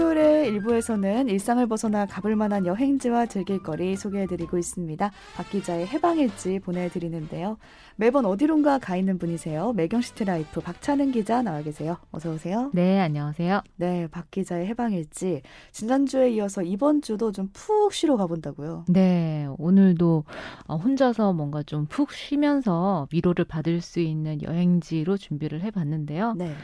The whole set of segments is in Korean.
수요일에 일부에서는 일상을 벗어나 가볼 만한 여행지와 즐길거리 소개해드리고 있습니다. 박 기자의 해방일지 보내드리는데요. 매번 어디론가 가 있는 분이세요. 매경시티 라이프 박찬은 기자 나와 계세요. 어서 오세요. 네, 안녕하세요. 네, 박 기자의 해방일지 지난주에 이어서 이번 주도 좀 푹 쉬러 가본다고요. 네, 오늘도 어, 혼자서 뭔가 좀 푹 쉬면서 위로를 받을 수 있는 여행지로 준비를 해봤는데요. 네.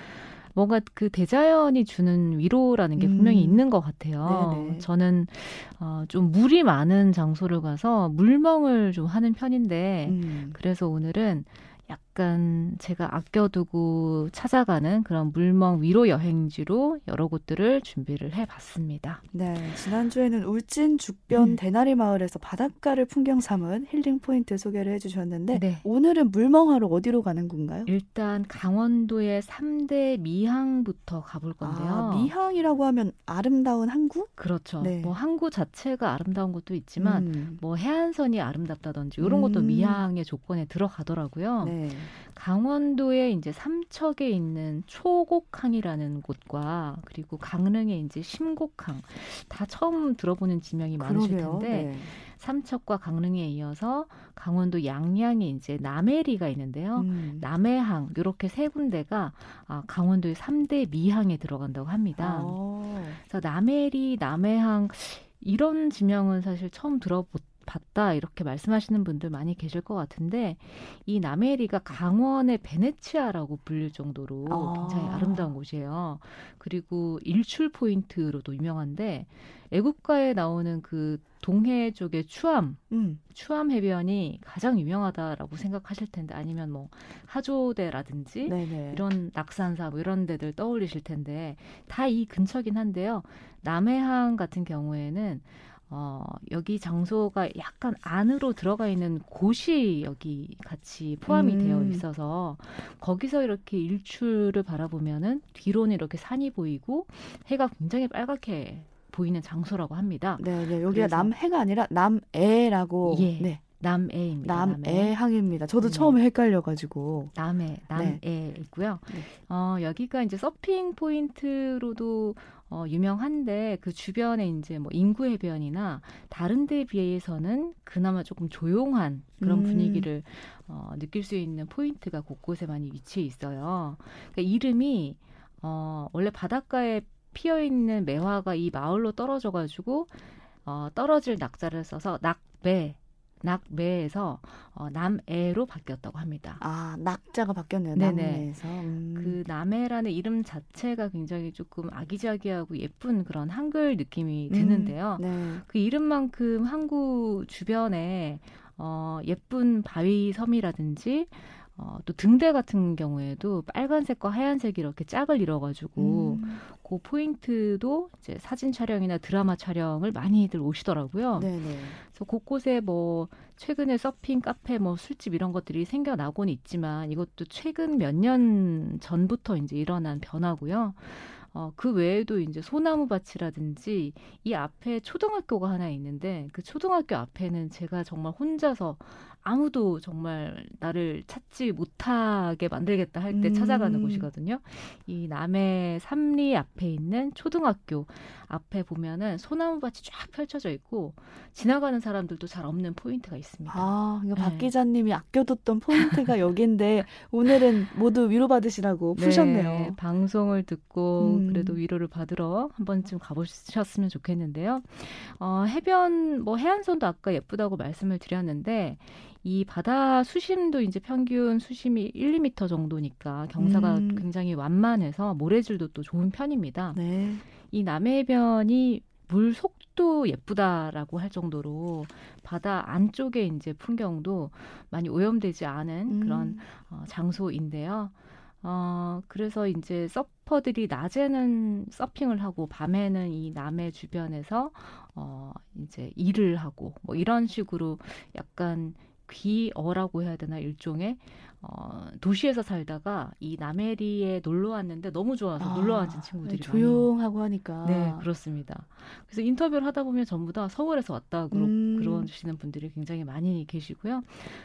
뭔가 그 대자연이 주는 위로라는 게 분명히 음. 있는 것 같아요. 네네. 저는 어, 좀 물이 많은 장소를 가서 물멍을 좀 하는 편인데 음. 그래서 오늘은 약간 제가 아껴두고 찾아가는 그런 물멍 위로 여행지로 여러 곳들을 준비를 해봤습니다. 네, 지난주에는 울진 죽변 음. 대나리 마을에서 바닷가를 풍경 삼은 힐링 포인트 소개를 해주셨는데 네. 오늘은 물멍하러 어디로 가는 건가요? 일단 강원도의 3대 미항부터 가볼 건데요. 아, 미항이라고 하면 아름다운 항구? 그렇죠. 네. 뭐 항구 자체가 아름다운 것도 있지만 음. 뭐 해안선이 아름답다든지 이런 것도 음. 미항의 조건에 들어가더라고요. 네. 강원도에 이제 삼척에 있는 초곡항이라는 곳과 그리고 강릉에 이제 심곡항 다 처음 들어보는 지명이 많으실 그러게요. 텐데 네. 삼척과 강릉에 이어서 강원도 양양에 이제 남해리가 있는데요. 음. 남해항 이렇게 세 군데가 아, 강원도의 3대 미항에 들어간다고 합니다. 아. 그래서 남해리, 남해항 이런 지명은 사실 처음 들어 봤다 이렇게 말씀하시는 분들 많이 계실 것 같은데 이 남해리가 강원의 베네치아라고 불릴 정도로 아. 굉장히 아름다운 곳이에요. 그리고 일출 포인트로도 유명한데 애국가에 나오는 그 동해 쪽의 추암 음. 추암 해변이 가장 유명하다라고 생각하실 텐데 아니면 뭐 하조대라든지 네네. 이런 낙산사 뭐 이런 데들 떠올리실 텐데 다 이 근처긴 한데요. 남해항 같은 경우에는 어, 여기 장소가 약간 안으로 들어가 있는 곳이 여기 같이 포함이 음. 되어 있어서 거기서 이렇게 일출을 바라보면은 뒤로는 이렇게 산이 보이고 해가 굉장히 빨갛게 보이는 장소라고 합니다. 네, 네. 여기가 그래서- 남해가 아니라 남해라고. 예. 네. 남해입니다. 남해. 남해항입니다. 저도 네. 처음에 헷갈려가지고. 남해, 남해 있고요. 네. 어, 여기가 이제 서핑 포인트로도 어, 유명한데 그 주변에 이제 뭐 인구 해변이나 다른 데에 비해서는 그나마 조금 조용한 그런 음. 분위기를 어, 느낄 수 있는 포인트가 곳곳에 많이 위치해 있어요. 그러니까 이름이 어, 원래 바닷가에 피어 있는 매화가 이 마을로 떨어져 가지고 어, 떨어질 낙자를 써서 낙배 낙매에서 어, 남해로 바뀌었다고 합니다. 아, 낙자가 바뀌었네요. 네네. 남해에서. 음. 그 남해라는 이름 자체가 굉장히 조금 아기자기하고 예쁜 그런 한글 느낌이 드는데요. 음, 네. 그 이름만큼 항구 주변에 어, 예쁜 바위 섬이라든지 어, 또 등대 같은 경우에도 빨간색과 하얀색이 이렇게 짝을 이뤄가지고 음. 그 포인트도 이제 사진 촬영이나 드라마 촬영을 많이들 오시더라고요. 네네. 그래서 곳곳에 뭐 최근에 서핑 카페 뭐 술집 이런 것들이 생겨나곤 있지만 이것도 최근 몇 년 전부터 이제 일어난 변화고요. 어, 그 외에도 이제 소나무 밭이라든지 이 앞에 초등학교가 하나 있는데 그 초등학교 앞에는 제가 정말 혼자서 아무도 정말 나를 찾지 못하게 만들겠다 할때 음. 찾아가는 곳이거든요. 이 남애 삼리 앞에 있는 초등학교 앞에 보면은 소나무 밭이 쫙 펼쳐져 있고 지나가는 사람들도 잘 없는 포인트가 있습니다. 아, 이거 박 네. 기자님이 아껴뒀던 포인트가 여기인데 오늘은 모두 위로받으시라고 푸셨네요. 네, 방송을 듣고 음. 그래도 위로를 받으러 한 번쯤 가보셨으면 좋겠는데요. 어, 해변 뭐 해안선도 아까 예쁘다고 말씀을 드렸는데 이 바다 수심도 이제 평균 수심이 1, 2미터 정도니까 경사가 음. 굉장히 완만해서 모래질도 또 좋은 편입니다. 네. 이 남해변이 물 속도 예쁘다라고 할 정도로 바다 안쪽에 이제 풍경도 많이 오염되지 않은 그런 음. 어, 장소인데요. 어, 그래서 이제 서퍼들이 낮에는 서핑을 하고 밤에는 이 남해 주변에서 어, 이제 일을 하고 뭐 이런 식으로 약간 귀어라고 해야 되나 일종의 어, 도시에서 살다가 이 남해리에 놀러 왔는데 너무 좋아서 아, 놀러 앉은 친구들이 조용하고 하니까. 많이 네 그렇습니다. 그래서 인터뷰를 하다 보면 전부 다 서울에서 왔다 그러, 음. 그러시는 분들이 굉장히 많이 계시고요.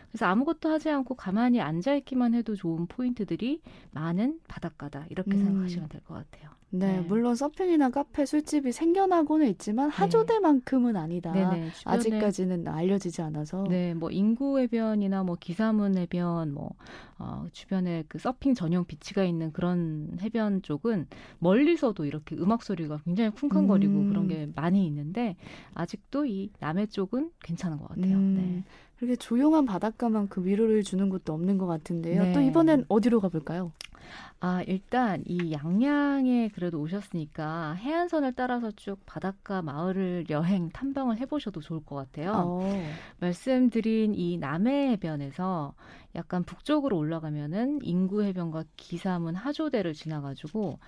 그래서 아무것도 하지 않고 가만히 앉아 있기만 해도 좋은 포인트들이 많은 바닷가다 이렇게 음. 생각하시면 될 것 같아요. 네, 네. 물론 서핑이나 카페, 술집이 생겨나고는 있지만 하조대만큼은 아니다. 네네 아직까지는 알려지지 않아서. 네, 뭐 인구 해변이나 뭐 기사문 해변, 뭐 어, 주변에 그 서핑 전용 비치가 있는 그런 해변 쪽은 멀리서도 이렇게 음악 소리가 굉장히 쿵쾅거리고 음. 그런 게 많이 있는데 아직도 이 남해 쪽은 괜찮은 것 같아요. 음, 네. 그렇게 조용한 바닷가만큼 위로를 주는 곳도 없는 것 같은데요. 네. 또 이번엔 어디로 가볼까요? 아, 일단 이 양양에 그래도 오셨으니까 해안선을 따라서 쭉 바닷가 마을을 여행 탐방을 해보셔도 좋을 것 같아요. 어. 말씀드린 이 남해 해변에서 약간 북쪽으로 올라가면은 인구 해변과 기사문 하조대를 지나가지고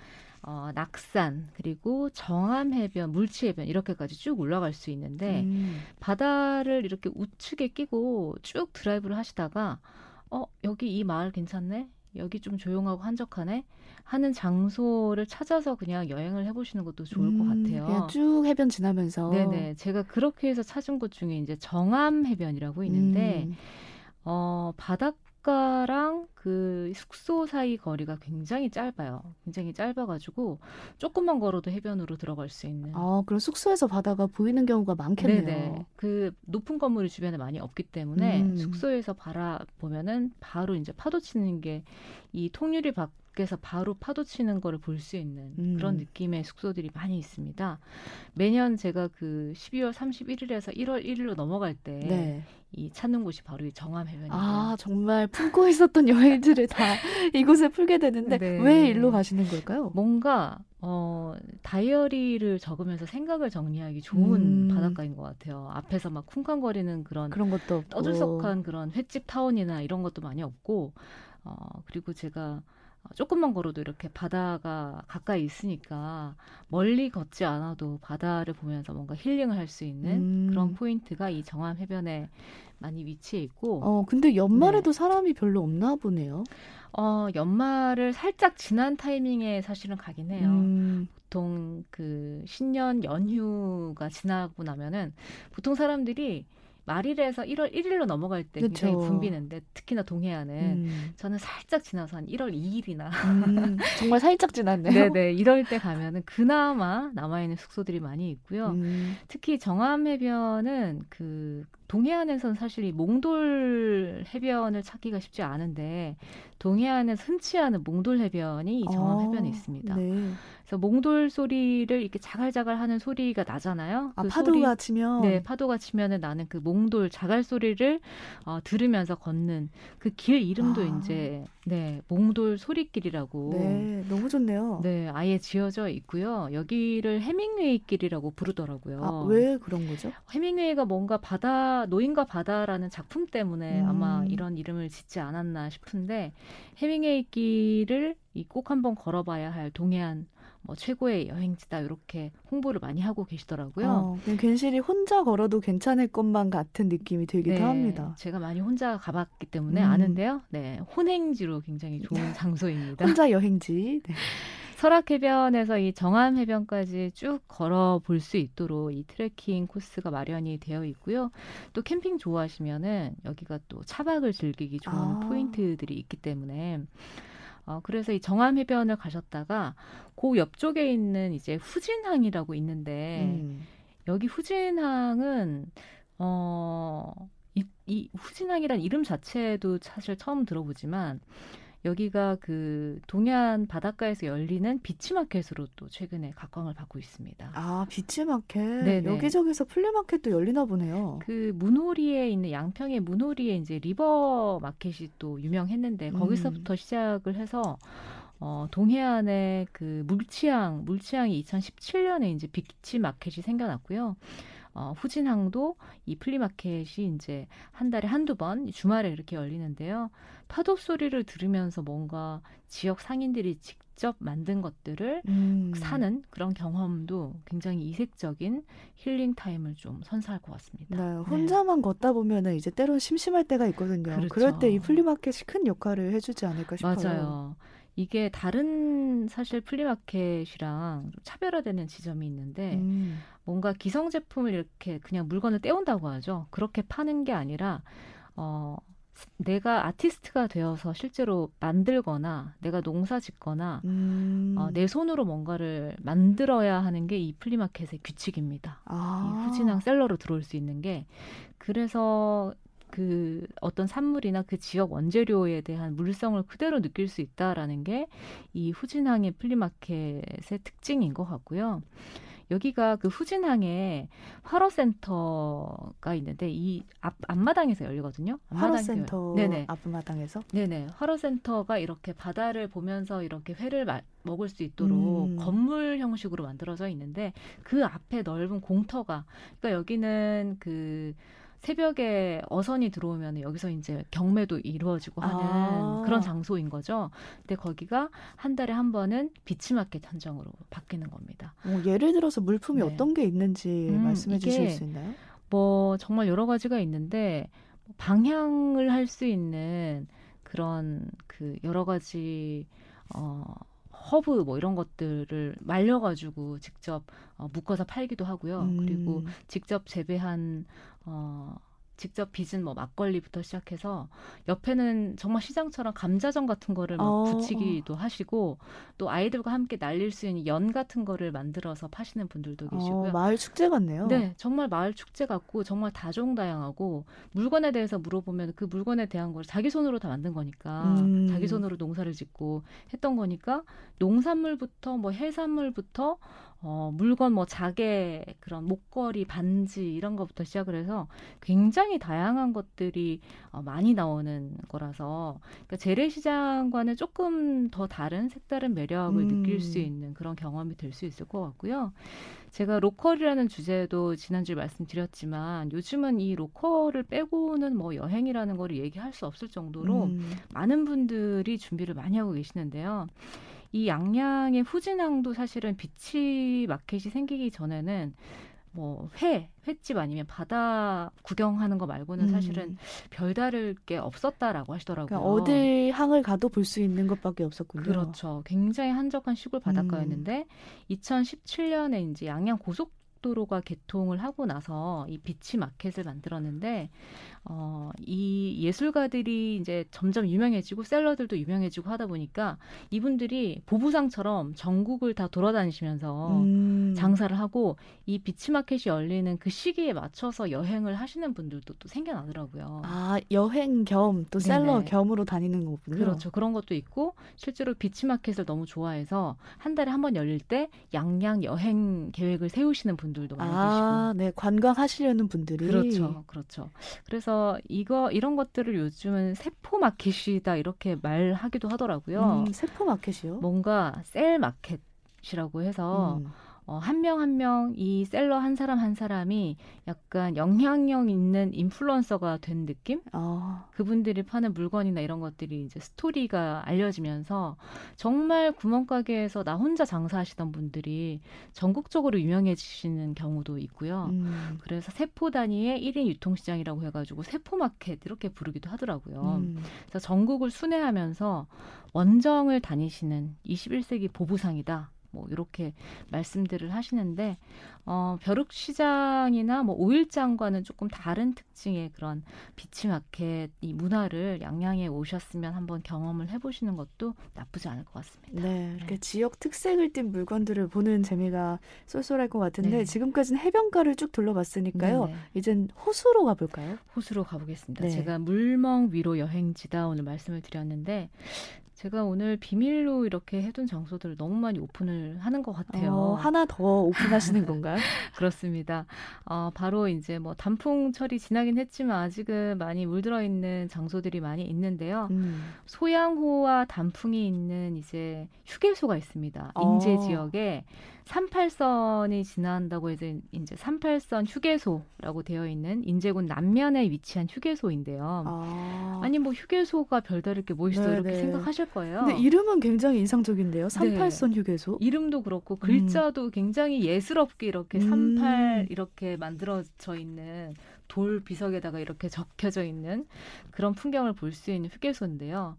어, 낙산 그리고 정암 해변, 물치 해변 이렇게까지 쭉 올라갈 수 있는데 음. 바다를 이렇게 우측에 끼고 쭉 드라이브를 하시다가 어 여기 이 마을 괜찮네 여기 좀 조용하고 한적하네 하는 장소를 찾아서 그냥 여행을 해보시는 것도 좋을 것 음, 같아요. 그냥 쭉 해변 지나면서. 네네 제가 그렇게 해서 찾은 곳 중에 이제 정암 해변이라고 있는데 음. 어 바닷 가랑 그 숙소 사이 거리가 굉장히 짧아요. 굉장히 짧아가지고 조금만 걸어도 해변으로 들어갈 수 있는. 아, 그럼 숙소에서 바다가 보이는 경우가 많겠네요. 네네. 그 높은 건물이 주변에 많이 없기 때문에 음. 숙소에서 바라 보면은 바로 이제 파도 치는 게 이 통유리 밖 에서 바로 파도 치는 거를 볼 수 있는 음. 그런 느낌의 숙소들이 많이 있습니다. 매년 제가 그 12월 31일에서 1월 1일로 넘어갈 때이 네. 찾는 곳이 바로 이 정암 해변이에요. 아, 정말 품고 있었던 여행들을 다 이곳에 풀게 되는데 네. 왜 일로 가시는 걸까요? 뭔가 어 다이어리를 적으면서 생각을 정리하기 좋은 음. 바닷가인 것 같아요. 앞에서 막 쿵쾅거리는 그런 그런 것도 없고. 떠들썩한 그런 횟집 타운이나 이런 것도 많이 없고 어 그리고 제가 조금만 걸어도 이렇게 바다가 가까이 있으니까 멀리 걷지 않아도 바다를 보면서 뭔가 healing을 할 수 있는 음. 그런 포인트가 이 정암 해변에 많이 위치해 있고 어, 근데 연말에도 사람이 별로 없나 보네요. 어 연말을 살짝 지난 타이밍에 사실은 가긴 해요. 음, 보통 그 신년 연휴가 지나고 나면은 보통 사람들이 말일에서 1월 1일로 넘어갈 때 굉장히 그쵸. 붐비는데 특히나 동해안은 음, 저는 살짝 지나서 한 1월 2일이나 음, 정말 살짝 지났네요. 네네 이럴 때 가면은 그나마 남아 있는 숙소들이 많이 있고요. 음, 특히 정암 해변은 그 동해안에서는 사실 이 몽돌 해변을 찾기가 쉽지 않은데 동해안에서 흔치 않은 몽돌 해변이 이 정암 어, 해변에 있습니다. 네. 그래서 몽돌 소리를 이렇게 자갈자갈 하는 소리가 나잖아요. 아, 그 파도가 소리, 치면 네, 파도가 치면은 나는 그 몽돌 자갈 소리를 어, 들으면서 걷는 그 길 이름도 아. 이제 네, 몽돌 소리길이라고 네, 너무 좋네요. 네, 아예 지어져 있고요. 여기를 해밍웨이 길이라고 부르더라고요. 아, 왜 그런 거죠? 해밍웨이가 뭔가 바다 노인과 바다라는 작품 때문에 음. 아마 이런 이름을 짓지 않았나 싶은데 해밍웨이 길을 이 꼭 한번 걸어봐야 할 동해안 뭐 최고의 여행지다 이렇게 홍보를 많이 하고 계시더라고요. 어, 그냥 괜시리 혼자 걸어도 괜찮을 것만 같은 느낌이 들기도 네, 합니다. 제가 많이 혼자 가봤기 때문에 음. 아는데요. 네, 혼행지로 굉장히 좋은 장소입니다. 혼자 여행지. 네. 설악해변에서 이 정암해변까지 쭉 걸어 볼 수 있도록 이 트레킹 코스가 마련이 되어 있고요. 또 캠핑 좋아하시면은 여기가 또 차박을 즐기기 좋은 아. 포인트들이 있기 때문에 어, 그래서 이 정암 해변을 가셨다가 그 옆쪽에 있는 이제 후진항이라고 있는데 음. 여기 후진항은 어, 이, 이 후진항이란 이름 자체도 사실 처음 들어보지만 여기가 그 동해안 바닷가에서 열리는 beach market으로 또 최근에 각광을 받고 있습니다. 아, beach market. 네네. 여기저기서 flea market도 열리나 보네요. 그 문호리에 있는 양평의 문호리에 이제 리버 마켓이 또 유명했는데 음. 거기서부터 시작을 해서 어, 동해안에 그 물치항, 물치항이 2017년에 이제 beach market이 생겨났고요. 어, 후진항도 이 flea market이 이제 한 달에 한두 번 주말에 이렇게 열리는데요. 파도 소리를 들으면서 뭔가 지역 상인들이 직접 만든 것들을 음. 사는 그런 경험도 굉장히 이색적인 healing time을 좀 선사할 것 같습니다. 네, 혼자만 네. 걷다 보면은 이제 때론 심심할 때가 있거든요. 그렇죠. 그럴 때 이 flea market이 큰 역할을 해주지 않을까 싶어요. 맞아요. 이게 다른 사실 flea market이랑 차별화되는 지점이 있는데 음. 뭔가 기성 제품을 이렇게 그냥 물건을 떼온다고 하죠. 그렇게 파는 게 아니라 어 내가 아티스트가 되어서 실제로 만들거나 내가 농사 짓거나 음. 어, 내 손으로 뭔가를 만들어야 하는 게 이 flea market의 규칙입니다. 아. 이 후진항 seller로 들어올 수 있는 게 그래서 그 어떤 산물이나 그 지역 원재료에 대한 물성을 그대로 느낄 수 있다라는 게 이 후진항의 flea market의 특징인 것 같고요. 여기가 그 후진항에 활어센터가 있는데 이 앞 앞마당에서 열리거든요. 활어센터 네네. 앞마당에서? 네네. 활어센터가 이렇게 바다를 보면서 이렇게 회를 마, 먹을 수 있도록 음. 건물 형식으로 만들어져 있는데 그 앞에 넓은 공터가 그러니까 여기는 그 새벽에 어선이 들어오면 여기서 이제 경매도 이루어지고 하는 아. 그런 장소인 거죠. 근데 거기가 한 달에 한 번은 beach market 현장으로 바뀌는 겁니다. 어, 예를 들어서 물품이 네. 어떤 게 있는지 음, 말씀해 주실 수 있나요? 뭐 정말 여러 가지가 있는데 방향을 할 수 있는 그런 그 여러 가지 어 허브 뭐 이런 것들을 말려가지고 직접 어, 묶어서 팔기도 하고요. 음. 그리고 직접 재배한 어 직접 빚은 뭐 막걸리부터 시작해서 옆에는 정말 시장처럼 감자전 같은 거를 막 어, 붙이기도 하시고 또 아이들과 함께 날릴 수 있는 연 같은 거를 만들어서 파시는 분들도 어, 계시고요. 어, 마을 축제 같네요. 네, 정말 마을 축제 같고 정말 다종다양하고 물건에 대해서 물어보면 그 물건에 대한 걸 자기 손으로 다 만든 거니까 음. 자기 손으로 농사를 짓고 했던 거니까 농산물부터 뭐 해산물부터 어, 물건 뭐 자개 그런 목걸이 반지 이런 것부터 시작을 해서 굉장히 다양한 것들이 어, 많이 나오는 거라서 그러니까 재래시장과는 조금 더 다른 색다른 매력을 음. 느낄 수 있는 그런 경험이 될 수 있을 것 같고요. 제가 local이라는 주제도 지난주에 말씀드렸지만 요즘은 이 local을 빼고는 뭐 여행이라는 거를 얘기할 수 없을 정도로 음. 많은 분들이 준비를 많이 하고 계시는데요. 이 양양의 후진항도 사실은 beach market이 생기기 전에는 뭐 회, 횟집 아니면 바다 구경하는 거 말고는 음. 사실은 별다를 게 없었다라고 하시더라고요. 그러니까 어딜 항을 가도 볼 수 있는 것밖에 없었군요. 그렇죠. 굉장히 한적한 시골 바닷가였는데 음. 2017년에 이제 양양 고속 고속도로가 개통을 하고 나서 이 비치 마켓을 만들었는데 어, 이 예술가들이 이제 점점 유명해지고 셀러들도 유명해지고 하다 보니까 이분들이 보부상처럼 전국을 다 돌아다니시면서 음. 장사를 하고 이 beach market이 열리는 그 시기에 맞춰서 여행을 하시는 분들도 또 생겨나더라고요. 아 여행 겸 또 seller 네네. 겸으로 다니는 거군요. 그렇죠. 그런 것도 있고 실제로 beach market을 너무 좋아해서 한 달에 한 번 열릴 때 양양 여행 계획을 세우시는 분들 분들도 많이 아, 계시고. 네, 관광하시려는 분들이. 그렇죠. 그렇죠. 그래서 이거 이런 것들을 요즘은 세포 마켓이다 이렇게 말하기도 하더라고요. 음, 세포 마켓이요? 뭔가 cell market이라고 해서 음. 어, 한 명 한 명 이 셀러 한 사람 한 사람이 약간 영향력 있는 인플루언서가 된 느낌? 어. 그분들이 파는 물건이나 이런 것들이 이제 스토리가 알려지면서 정말 구멍가게에서 나 혼자 장사하시던 분들이 전국적으로 유명해지시는 경우도 있고요. 음. 그래서 세포 단위의 1인 유통시장이라고 해가지고 세포마켓 이렇게 부르기도 하더라고요. 음. 그래서 전국을 순회하면서 원정을 다니시는 21세기 보부상이다. 뭐 이렇게 말씀들을 하시는데 어, 벼룩 시장이나 뭐 오일장과는 조금 다른 특징의 그런 비치마켓 이 문화를 양양에 오셨으면 한번 경험을 해보시는 것도 나쁘지 않을 것 같습니다. 네, 이렇게 네. 지역 특색을 띤 물건들을 보는 재미가 쏠쏠할 것 같은데 네. 지금까지는 해변가를 쭉 둘러봤으니까요. 네네. 이젠 호수로 가볼까요? 호수로 가보겠습니다. 네. 제가 물멍 위로 여행지다 오늘 말씀을 드렸는데 제가 오늘 비밀로 이렇게 해둔 장소들을 너무 많이 오픈을 하는 것 같아요. 어, 하나 더 오픈하시는 건가요? 그렇습니다. 어, 바로 이제 뭐 단풍철이 지나긴 했지만 아직은 많이 물들어 있는 장소들이 많이 있는데요. 음. 소양호와 단풍이 있는 이제 휴게소가 있습니다. 인제 어. 지역에 38선이 지난다고 해서 이제 38선 휴게소라고 되어 있는 인제군 남면에 위치한 휴게소인데요. 아. 니뭐 휴게소가 별다를 게 뭐 있어 네, 이렇게 네. 생각하실 거예요. 근데 이름은 굉장히 인상적인데요. 38선 네. 휴게소. 이름도 그렇고 글자도 음. 굉장히 예스럽게 이렇게 음. 38 이렇게 만들어져 있는 돌 비석에다가 이렇게 적혀져 있는 그런 풍경을 볼 수 있는 휴게소인데요.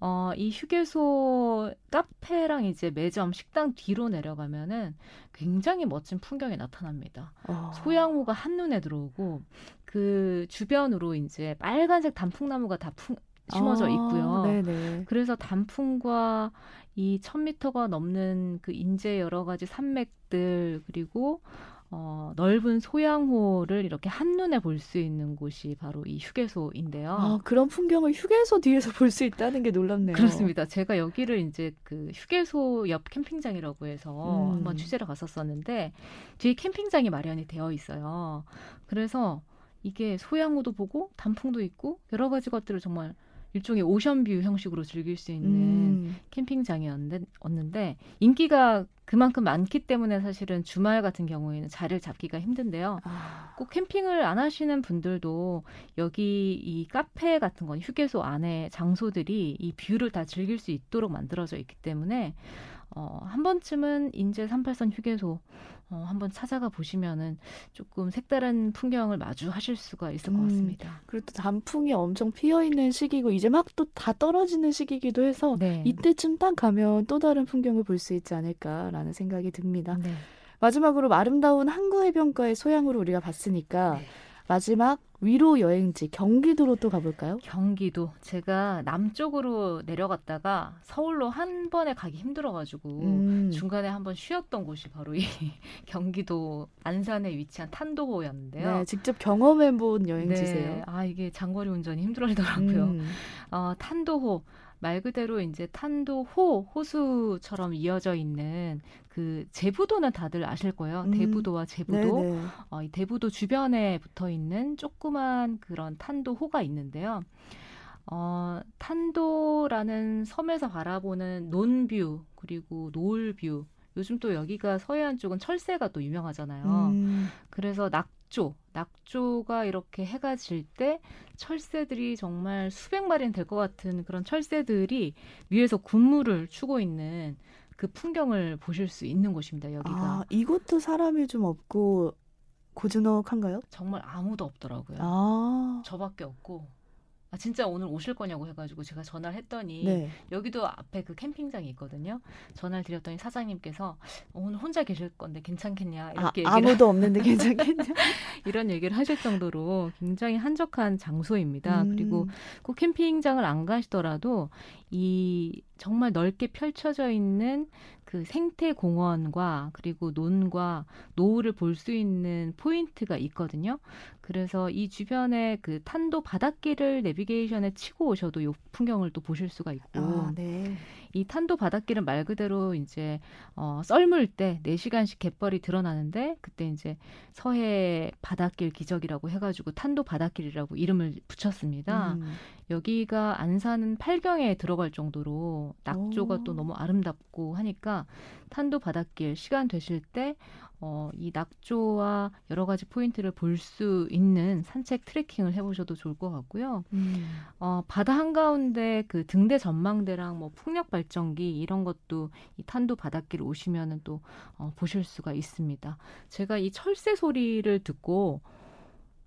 어, 이 휴게소 카페랑 이제 매점 식당 뒤로 내려가면은 굉장히 멋진 풍경이 나타납니다. 어. 소양호가 한눈에 들어오고 그 주변으로 이제 빨간색 단풍나무가 다 풍, 심어져 아, 있고요. 아, 그래서 단풍과 이 1000m가 넘는 그 인제 여러 가지 산맥들 그리고 어, 넓은 소양호를 이렇게 한눈에 볼 수 있는 곳이 바로 이 휴게소인데요. 아, 그런 풍경을 휴게소 뒤에서 볼 수 있다는 게 놀랍네요. 그렇습니다. 제가 여기를 이제 그 휴게소 옆 캠핑장이라고 해서 음. 한번 취재를 갔었었는데 뒤에 캠핑장이 마련이 되어 있어요. 그래서 이게 소양호도 보고 단풍도 있고 여러 가지 것들을 정말 일종의 ocean view 형식으로 즐길 수 있는 음. 캠핑장이었는데 인기가 그만큼 많기 때문에 사실은 주말 같은 경우에는 자리를 잡기가 힘든데요. 아. 꼭 캠핑을 안 하시는 분들도 여기 이 카페 같은 건 휴게소 안에 장소들이 이 view를 다 즐길 수 있도록 만들어져 있기 때문에 어, 한 번쯤은 인제 38선 휴게소 어, 한번 찾아가 보시면은 조금 색다른 풍경을 마주하실 수가 있을 것 음, 같습니다. 음, 그리고 또 단풍이 엄청 피어 있는 시기고 이제 막 또 다 떨어지는 시기기도 해서 네. 이때쯤 딱 가면 또 다른 풍경을 볼 수 있지 않을까라는 생각이 듭니다. 네. 마지막으로 아름다운 항구 해변가의 소양으로 우리가 봤으니까 네. 마지막 위로 여행지 경기도로 또 가볼까요? 경기도 제가 남쪽으로 내려갔다가 서울로 한 번에 가기 힘들어가지고 음. 중간에 한 번 쉬었던 곳이 바로 이 경기도 안산에 위치한 탄도호였는데요. 네, 직접 경험해본 여행지세요? 네, 아 이게 장거리 운전이 힘들더라고요. 음. 어, 탄도호 말 그대로 이제 탄도 호 호수처럼 이어져 있는 그 제부도는 다들 아실 거예요. 음. 대부도와 제부도. 어, 이 대부도 주변에 붙어 있는 조그만 그런 탄도 호가 있는데요. 어, 탄도라는 섬에서 바라보는 논뷰 그리고 노을뷰 요즘 또 여기가 서해안 쪽은 철새가 또 유명하잖아요. 음. 그래서 낙 조, 낙조가 이렇게 해가 질 때 철새들이 정말 수백 마리는 될 것 같은 그런 철새들이 위에서 군무를 추고 있는 그 풍경을 보실 수 있는 곳입니다. 여기가. 아, 이곳도 사람이 좀 없고 고즈넉한가요? 정말 아무도 없더라고요. 아. 저밖에 없고 아 진짜 오늘 오실 거냐고 해가지고 제가 전화를 했더니 네. 여기도 앞에 그 캠핑장이 있거든요. 전화를 드렸더니 사장님께서 오늘 혼자 계실 건데 괜찮겠냐 이렇게 아, 아무도 없는데 괜찮겠냐 이런 얘기를 하실 정도로 굉장히 한적한 장소입니다. 음. 그리고 꼭 캠핑장을 안 가시더라도 이 정말 넓게 펼쳐져 있는 그 생태 공원과 그리고 논과 노을을 볼 수 있는 포인트가 있거든요. 그래서 이 주변에 그 탄도 바닷길을 내비게이션에 치고 오셔도 이 풍경을 또 보실 수가 있고 아, 네. 이 탄도 바닷길은 말 그대로 이제 어 썰물 때 4시간씩 갯벌이 드러나는데 그때 이제 서해 바닷길 기적이라고 해 가지고 탄도 바닷길이라고 이름을 붙였습니다. 음. 여기가 안산은 팔경에 들어갈 정도로 낙조가 오. 또 너무 아름답고 하니까 탄도 바닷길 시간 되실 때 어, 이 낙조와 여러 가지 포인트를 볼 수 있는 산책 트레킹을 해보셔도 좋을 것 같고요. 음. 어, 바다 한가운데 그 등대 전망대랑 뭐 풍력 발전기 이런 것도 이 탄도 바닷길 오시면은 또 어, 보실 수가 있습니다. 제가 이 철새 소리를 듣고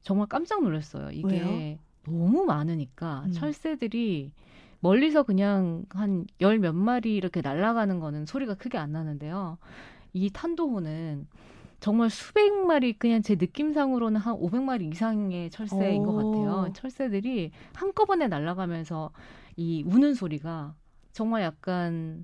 정말 깜짝 놀랐어요. 이게 왜요? 너무 많으니까 음. 철새들이 멀리서 그냥 한 열 몇 마리 이렇게 날아가는 거는 소리가 크게 안 나는데요. 이 탄도호는 정말 수백 마리 그냥 제 느낌상으로는 한 500마리 이상의 철새인 오. 것 같아요. 철새들이 한꺼번에 날아가면서 이 우는 소리가 정말 약간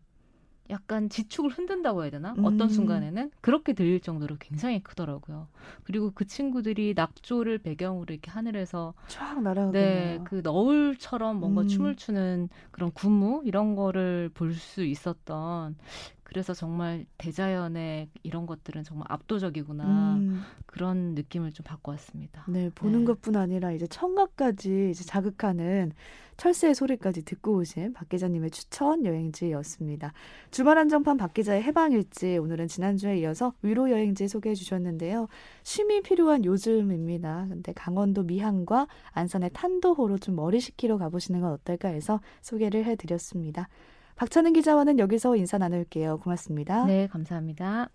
약간 지축을 흔든다고 해야 되나? 음. 어떤 순간에는 그렇게 들릴 정도로 굉장히 크더라고요. 그리고 그 친구들이 낙조를 배경으로 이렇게 하늘에서 쫙 날아가네요. 네, 그 너울처럼 뭔가 음. 춤을 추는 그런 군무 이런 거를 볼 수 있었던 그래서 정말 대자연의 이런 것들은 정말 압도적이구나 음. 그런 느낌을 좀 받고 왔습니다. 네, 보는 네. 것뿐 아니라 이제 청각까지 이제 자극하는 철새의 소리까지 듣고 오신 박 기자님의 추천 여행지였습니다. 주말 한정판 박 기자의 해방일지 오늘은 지난주에 이어서 위로 여행지 소개해 주셨는데요. 쉼이 필요한 요즘입니다. 근데 강원도 미항과 안산의 탄도호로 좀 머리 식히러 가보시는 건 어떨까 해서 소개를 해드렸습니다. 박찬은 기자와는 여기서 인사 나눌게요. 고맙습니다. 네, 감사합니다.